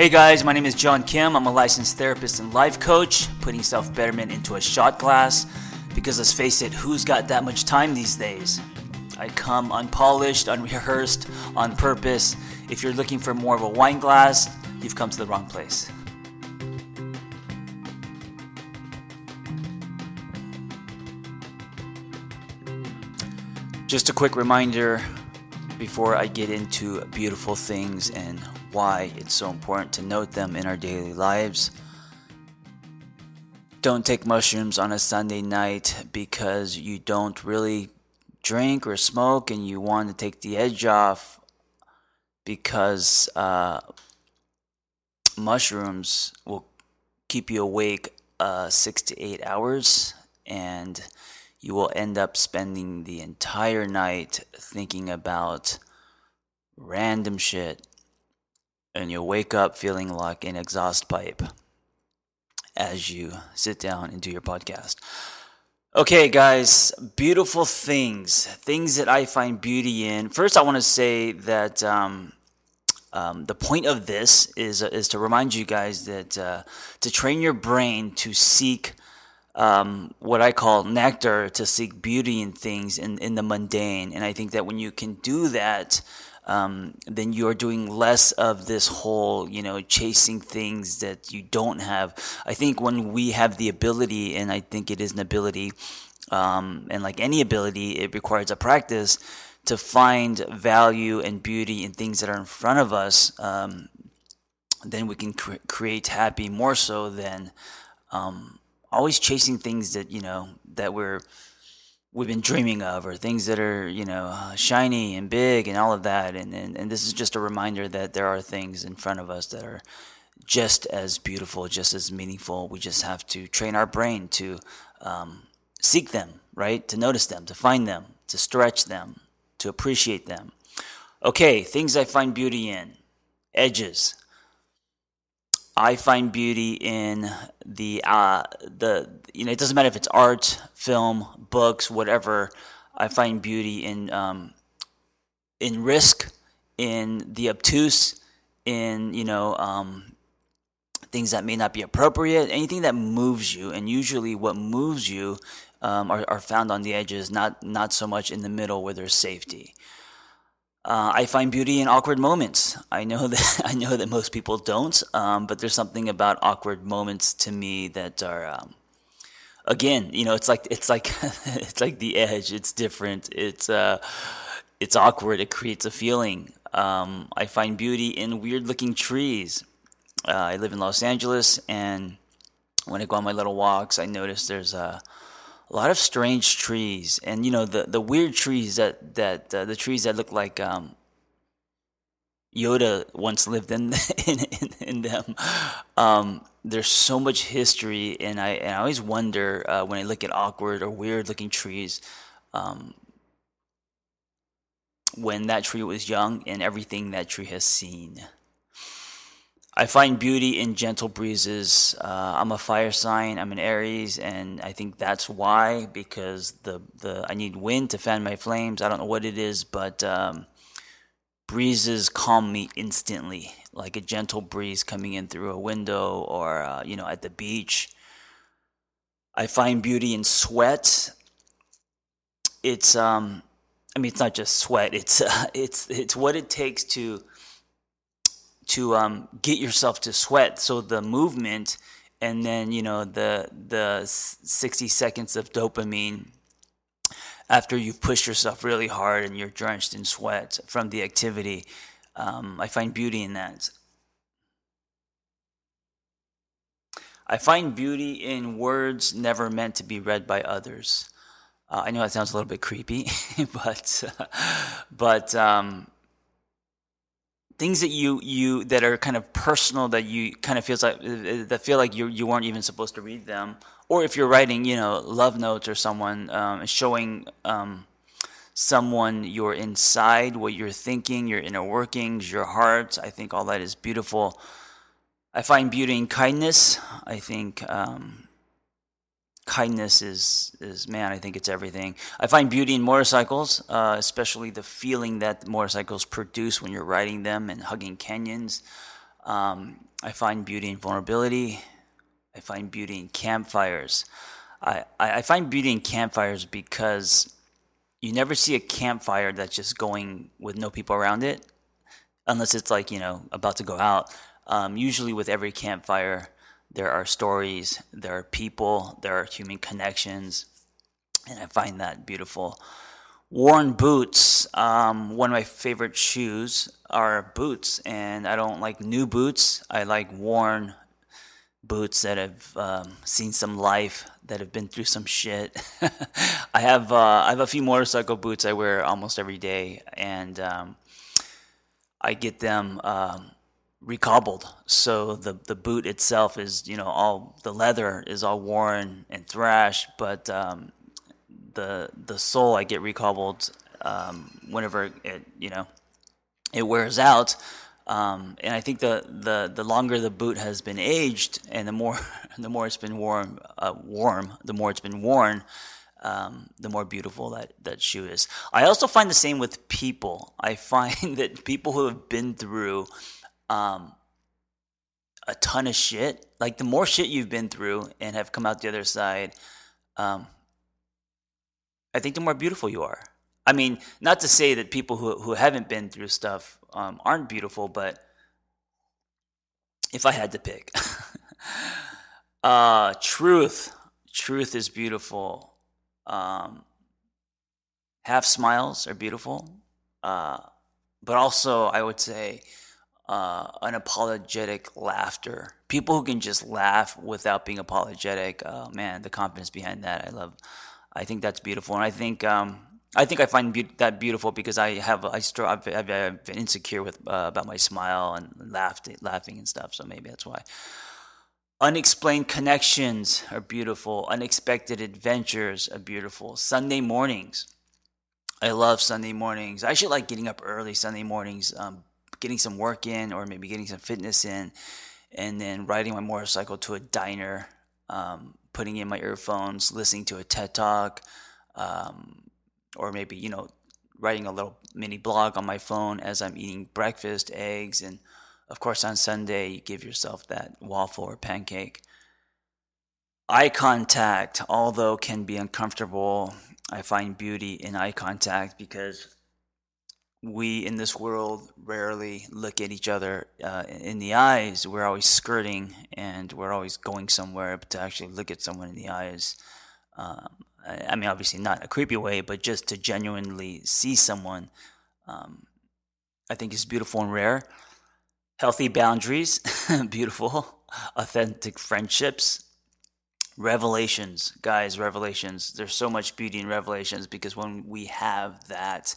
Hey guys, my name is John Kim. I'm a licensed therapist and life coach, putting self betterment into a shot glass. Because let's face it, who's got that much time these days? I come unpolished, unrehearsed, on purpose. If you're looking for more of a wine glass, you've come to the wrong place. Just a quick reminder before I get into beautiful things and why it's so important to note them in our daily lives. Don't take mushrooms on a Sunday night because you don't really drink or smoke and you want to take the edge off because uh, mushrooms will keep you awake uh, six to eight hours and you will end up spending the entire night thinking about random shit and you'll wake up feeling like an exhaust pipe as you sit down and do your podcast. Okay, guys, beautiful things, things that I find beauty in. First, I want to say that um, um, the point of this is is to remind you guys that uh, to train your brain to seek um, what I call nectar, to seek beauty in things in in the mundane. And I think that when you can do that, um, then you're doing less of this whole, you know, chasing things that you don't have. I think when we have the ability, and I think it is an ability, um, and like any ability, it requires a practice to find value and beauty in things that are in front of us. Um, then we can cre- create happy more so than um, always chasing things that you know that we're we've been dreaming of or things that are you know shiny and big and all of that. And, and and this is just a reminder that there are things in front of us that are just as beautiful just as meaningful. We just have to train our brain to um, seek them right? To notice them to find them to stretch them to appreciate them. Okay things i find beauty in. Edges I find beauty in the uh, the you know it doesn't matter if it's art, film, books, whatever. I find beauty in um, in risk, in the obtuse, in you know um, things that may not be appropriate, anything that moves you, and usually what moves you um, are, are found on the edges, not not so much in the middle where there's safety. Uh, I find beauty in awkward moments. I know that I know that most people don't, um, but there's something about awkward moments to me that are, um, again, you know, it's like it's like it's like the edge. It's different. It's uh, it's awkward. It creates a feeling. Um, I find beauty in weird-looking trees. Uh, I live in Los Angeles, and when I go on my little walks, I notice there's a a lot of strange trees, and you know the the weird trees that that uh, the trees that look like um, Yoda once lived in in, in, in them. Um, there's so much history, and I and I always wonder uh, when I look at awkward or weird looking trees. Um, when that tree was young and everything that tree has seen. I find beauty in gentle breezes. Uh, I'm a fire sign. I'm an Aries, and I think that's why because the the I need wind to fan my flames. I don't know what it is, but um, breezes calm me instantly, like a gentle breeze coming in through a window or uh, you know at the beach. I find beauty in sweat. It's um, I mean, it's not just sweat. It's uh, it's it's what it takes to to um, get yourself to sweat. So the movement and then you know the the 60 seconds of dopamine after you've pushed yourself really hard and you're drenched in sweat from the activity. Um, I find beauty in that. I find beauty in words never meant to be read by others. Uh, I know that sounds a little bit creepy, but uh, but um, things that you you that are kind of personal that you kind of feels like that feel like you you weren't even supposed to read them. Or if you're writing you know love notes or someone um, showing um, someone your inside what you're thinking your inner workings your heart i think all that is beautiful. I find beauty in kindness. I think um, kindness is is man i think it's everything i find beauty in motorcycles uh, especially the feeling that motorcycles produce when you're riding them and hugging canyons Um, I find beauty in vulnerability. I find beauty in campfires. I, I find beauty in campfires because you never see a campfire that's just going with no people around it, unless it's like, you know, about to go out. Um, usually, with every campfire, there are stories, there are people, there are human connections, and I find that beautiful. Worn boots. Um, one of my favorite shoes are boots, and I don't like new boots. I like worn boots that have um, seen some life, that have been through some shit. I have uh, I have a few motorcycle boots I wear almost every day, and um, I get them um, recobbled. So the the boot itself is you know all the leather is all worn and thrashed, but um, the the sole I get recobbled um, whenever it you know it wears out. Um, and I think the, the, the longer the boot has been aged, and the more the more it's been warm, uh, warm, the more it's been worn, um, the more beautiful that, that shoe is. I also find the same with people. I find that people who have been through um, a ton of shit, like the more shit you've been through and have come out the other side, um, I think the more beautiful you are. I mean, not to say that people who, who haven't been through stuff um, aren't beautiful, but if I had to pick, uh, truth, truth is beautiful. Um, half smiles are beautiful, uh, but also I would say uh, unapologetic laughter. People who can just laugh without being apologetic. Oh man, the confidence behind that, I love. I think that's beautiful, and I think um, I think I find be- that beautiful because I have I str- I've, I've, been insecure with uh, about my smile and laughed, laughing and stuff. So maybe that's why. Unexplained connections are beautiful. Unexpected adventures are beautiful. Sunday mornings. I love Sunday mornings. I actually like getting up early Sunday mornings, um, getting some work in or maybe getting some fitness in, and then riding my motorcycle to a diner, um, putting in my earphones, listening to a TED Talk, um, or maybe you know writing a little mini blog on my phone as I'm eating breakfast, eggs, and of course on Sunday you give yourself that waffle or pancake. Eye contact, although can be uncomfortable, I find beauty in eye contact because we in this world rarely look at each other uh, in the eyes. We're always skirting and we're always going somewhere, but to actually look at someone in the eyes um, I mean, obviously not a creepy way, but just to genuinely see someone, um, I think is beautiful and rare. Healthy boundaries, beautiful, authentic friendships, revelations, guys, revelations. There's so much beauty in revelations because when we have that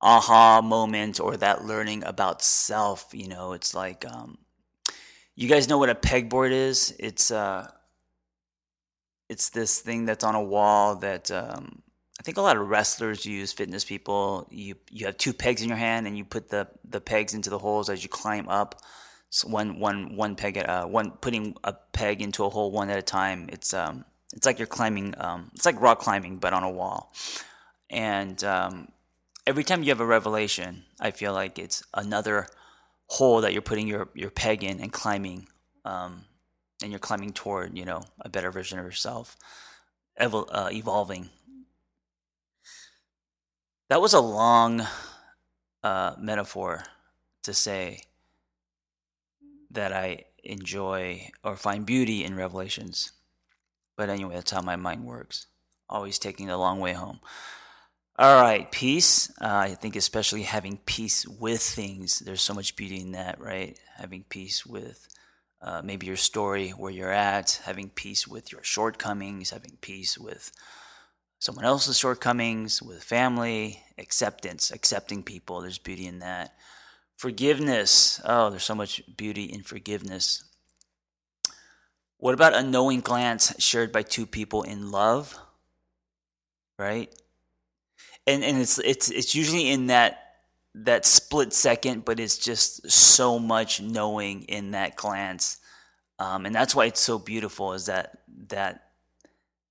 aha moment or that learning about self, you know, it's like, um, you guys know what a pegboard is? It's, uh, it's this thing that's on a wall that um, I think a lot of wrestlers use. Fitness people, you you have two pegs in your hand and you put the the pegs into the holes as you climb up. So one one one peg at uh, one putting a peg into a hole one at a time. It's um it's like you're climbing. Um, it's like rock climbing but on a wall. And um, every time you have a revelation, I feel like it's another hole that you're putting your your peg in and climbing. Um, and you're climbing toward you know a better version of yourself evol- uh, evolving. That was a long uh, metaphor to say that i enjoy or find beauty in revelations. But anyway that's how my mind works. Always taking the long way home all right peace uh, i think especially having peace with things there's so much beauty in that right having peace with uh, maybe your story, where you're at, having peace with your shortcomings, having peace with someone else's shortcomings, with family, acceptance, accepting people. There's beauty in that. Forgiveness. Oh, there's so much beauty in forgiveness. What about a knowing glance shared by two people in love? Right? And and it's it's it's usually in that that split second, but it's just so much knowing in that glance, um, and that's why it's so beautiful. Is that that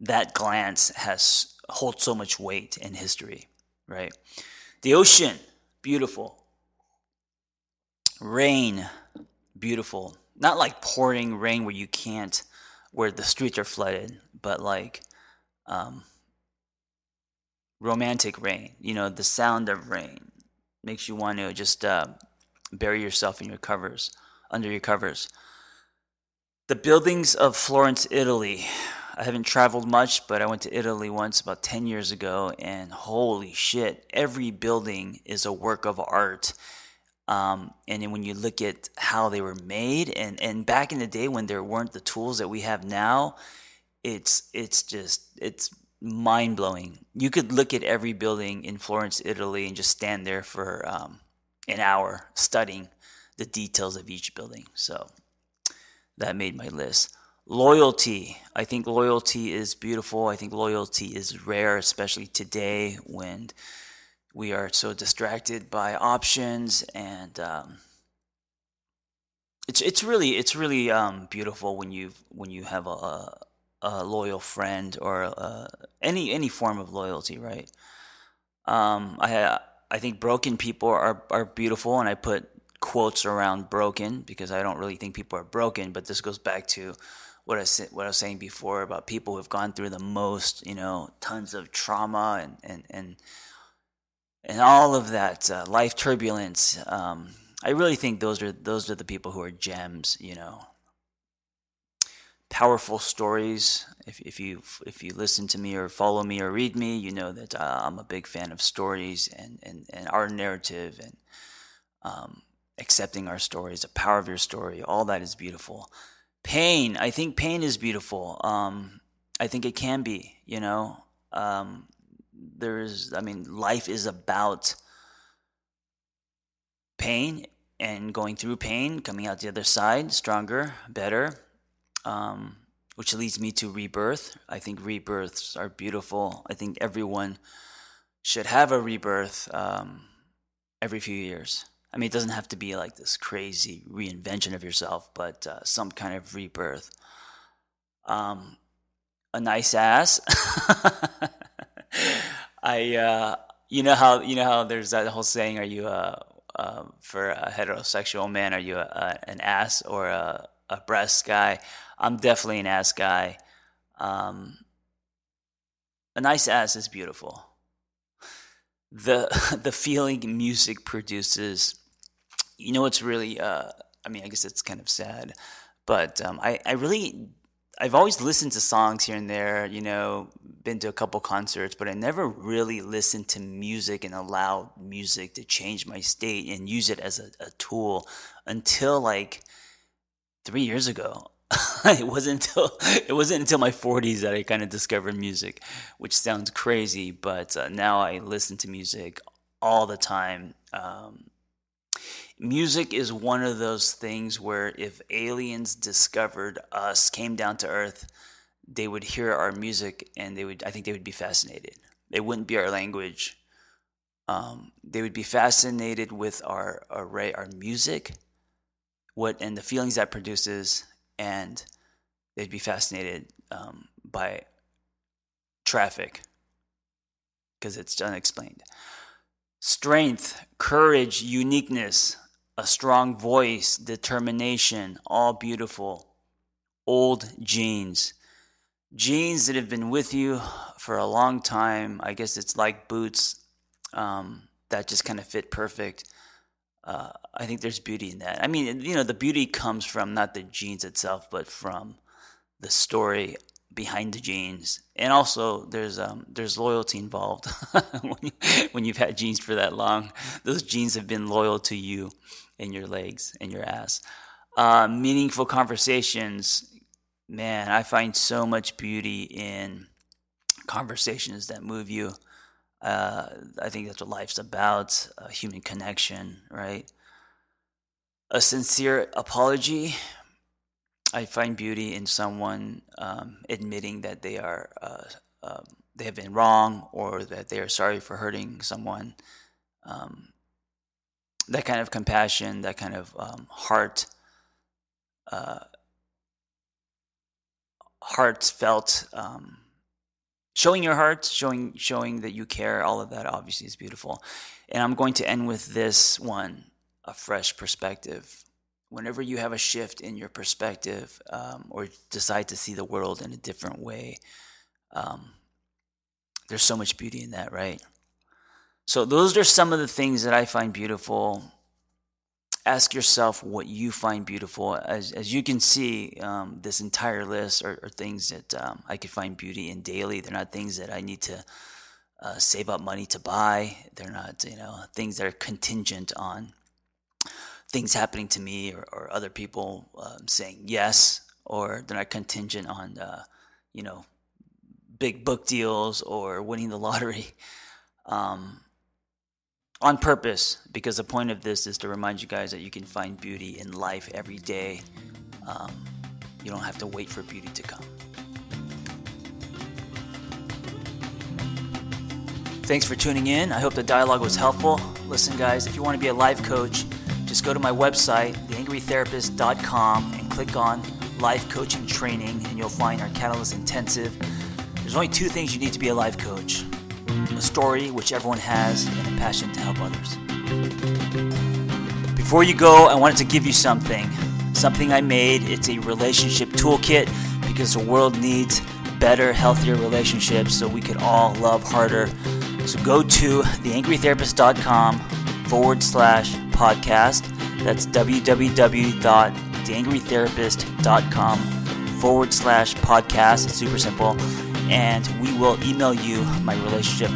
that glance has holds so much weight in history, right? The ocean, beautiful. Rain, beautiful. Not like pouring rain where you can't, where the streets are flooded, but like um, romantic rain. You know, the sound of rain makes you want to just uh, bury yourself in your covers, under your covers. The buildings of Florence, Italy. I haven't traveled much, but I went to Italy once about 10 years ago, and holy shit, every building is a work of art. Um, and then when you look at how they were made, and, and back in the day when there weren't the tools that we have now, it's it's just it's mind blowing. You could look at every building in Florence, Italy, and just stand there for um, an hour studying the details of each building. So that made my list. Loyalty. I think loyalty is beautiful. I think loyalty is rare, especially today when we are so distracted by options and um, it's it's really it's really um, beautiful when you when you have a, a loyal friend or uh, any any form of loyalty, right? Um, I I think broken people are are beautiful, and I put quotes around broken because I don't really think people are broken, but this goes back to what I what I was saying before about people who've gone through the most, you know, tons of trauma and and and and all of that uh, life turbulence. Um, I really think those are those are the people who are gems, you know. Powerful stories. If if you if you listen to me or follow me or read me, you know that uh, I'm a big fan of stories and and and our narrative and um, accepting our stories, the power of your story. All that is beautiful pain i think pain is beautiful um, i think it can be you know um, there's i mean life is about pain and going through pain coming out the other side stronger better um, which leads me to rebirth i think rebirths are beautiful i think everyone should have a rebirth um, every few years I mean, it doesn't have to be like this crazy reinvention of yourself, but uh, some kind of rebirth. Um, a nice ass. I, uh, you know how you know how there's that whole saying: Are you a, uh, for a heterosexual man? Are you a, a, an ass or a, a breast guy? I'm definitely an ass guy. Um, a nice ass is beautiful. The the feeling music produces you know, it's really, uh, I mean, I guess it's kind of sad, but um, I, I really, I've always listened to songs here and there, you know, been to a couple concerts, but I never really listened to music and allowed music to change my state and use it as a, a tool until like three years ago. it wasn't until it wasn't until my 40s that I kind of discovered music, which sounds crazy, but uh, now I listen to music all the time. Um, music is one of those things where if aliens discovered us, came down to Earth, they would hear our music and they would, I think they would be fascinated. It wouldn't be our language. Um, they would be fascinated with our array, our music, what and the feelings that produces, and they'd be fascinated um, by traffic because it's unexplained. Strength, courage, uniqueness, a strong voice, determination, all beautiful. Old jeans. Jeans that have been with you for a long time. I guess it's like boots um, that just kind of fit perfect. Uh, I think there's beauty in that. I mean, you know, the beauty comes from not the jeans itself, but from the story behind the jeans, and also there's um, there's loyalty involved. when, you, when you've had jeans for that long, those jeans have been loyal to you and your legs and your ass. Uh, meaningful conversations, man, I find so much beauty in conversations that move you. Uh, I think that's what life's about human connection, right? A sincere apology I find beauty in someone um, admitting that they are uh, um, they have been wrong or that they are sorry for hurting someone. Um, that kind of compassion, that kind of um, heart, uh, heartfelt, um, showing your heart, showing showing that you care. All of that obviously is beautiful. And I'm going to end with this one: a fresh perspective whenever you have a shift in your perspective um, or decide to see the world in a different way, um, there's so much beauty in that, right? So, those are some of the things that I find beautiful. Ask yourself what you find beautiful. As, as you can see, um, this entire list are, are things that um, I could find beauty in daily. They're not things that I need to uh, save up money to buy. They're not, you know, things that are contingent on things happening to me or, or other people um, saying yes, or they're not contingent on, uh, you know, big book deals or winning the lottery. Um, on purpose, because the point of this is to remind you guys that you can find beauty in life every day. Um, you don't have to wait for beauty to come. Thanks for tuning in. I hope the dialogue was helpful. Listen, guys, if you want to be a life coach, just go to my website, theangrytherapist.com, and click on Life Coaching Training, and you'll find our Catalyst Intensive. There's only two things you need to be a life coach a story, which everyone has, and a passion to help others. Before you go, I wanted to give you something. Something I made. It's a relationship toolkit because the world needs better, healthier relationships so we can all love harder so go to theangrytherapist.com forward slash podcast. That's www.theangrytherapist.com forward slash podcast. It's super simple. And we will email you my relationship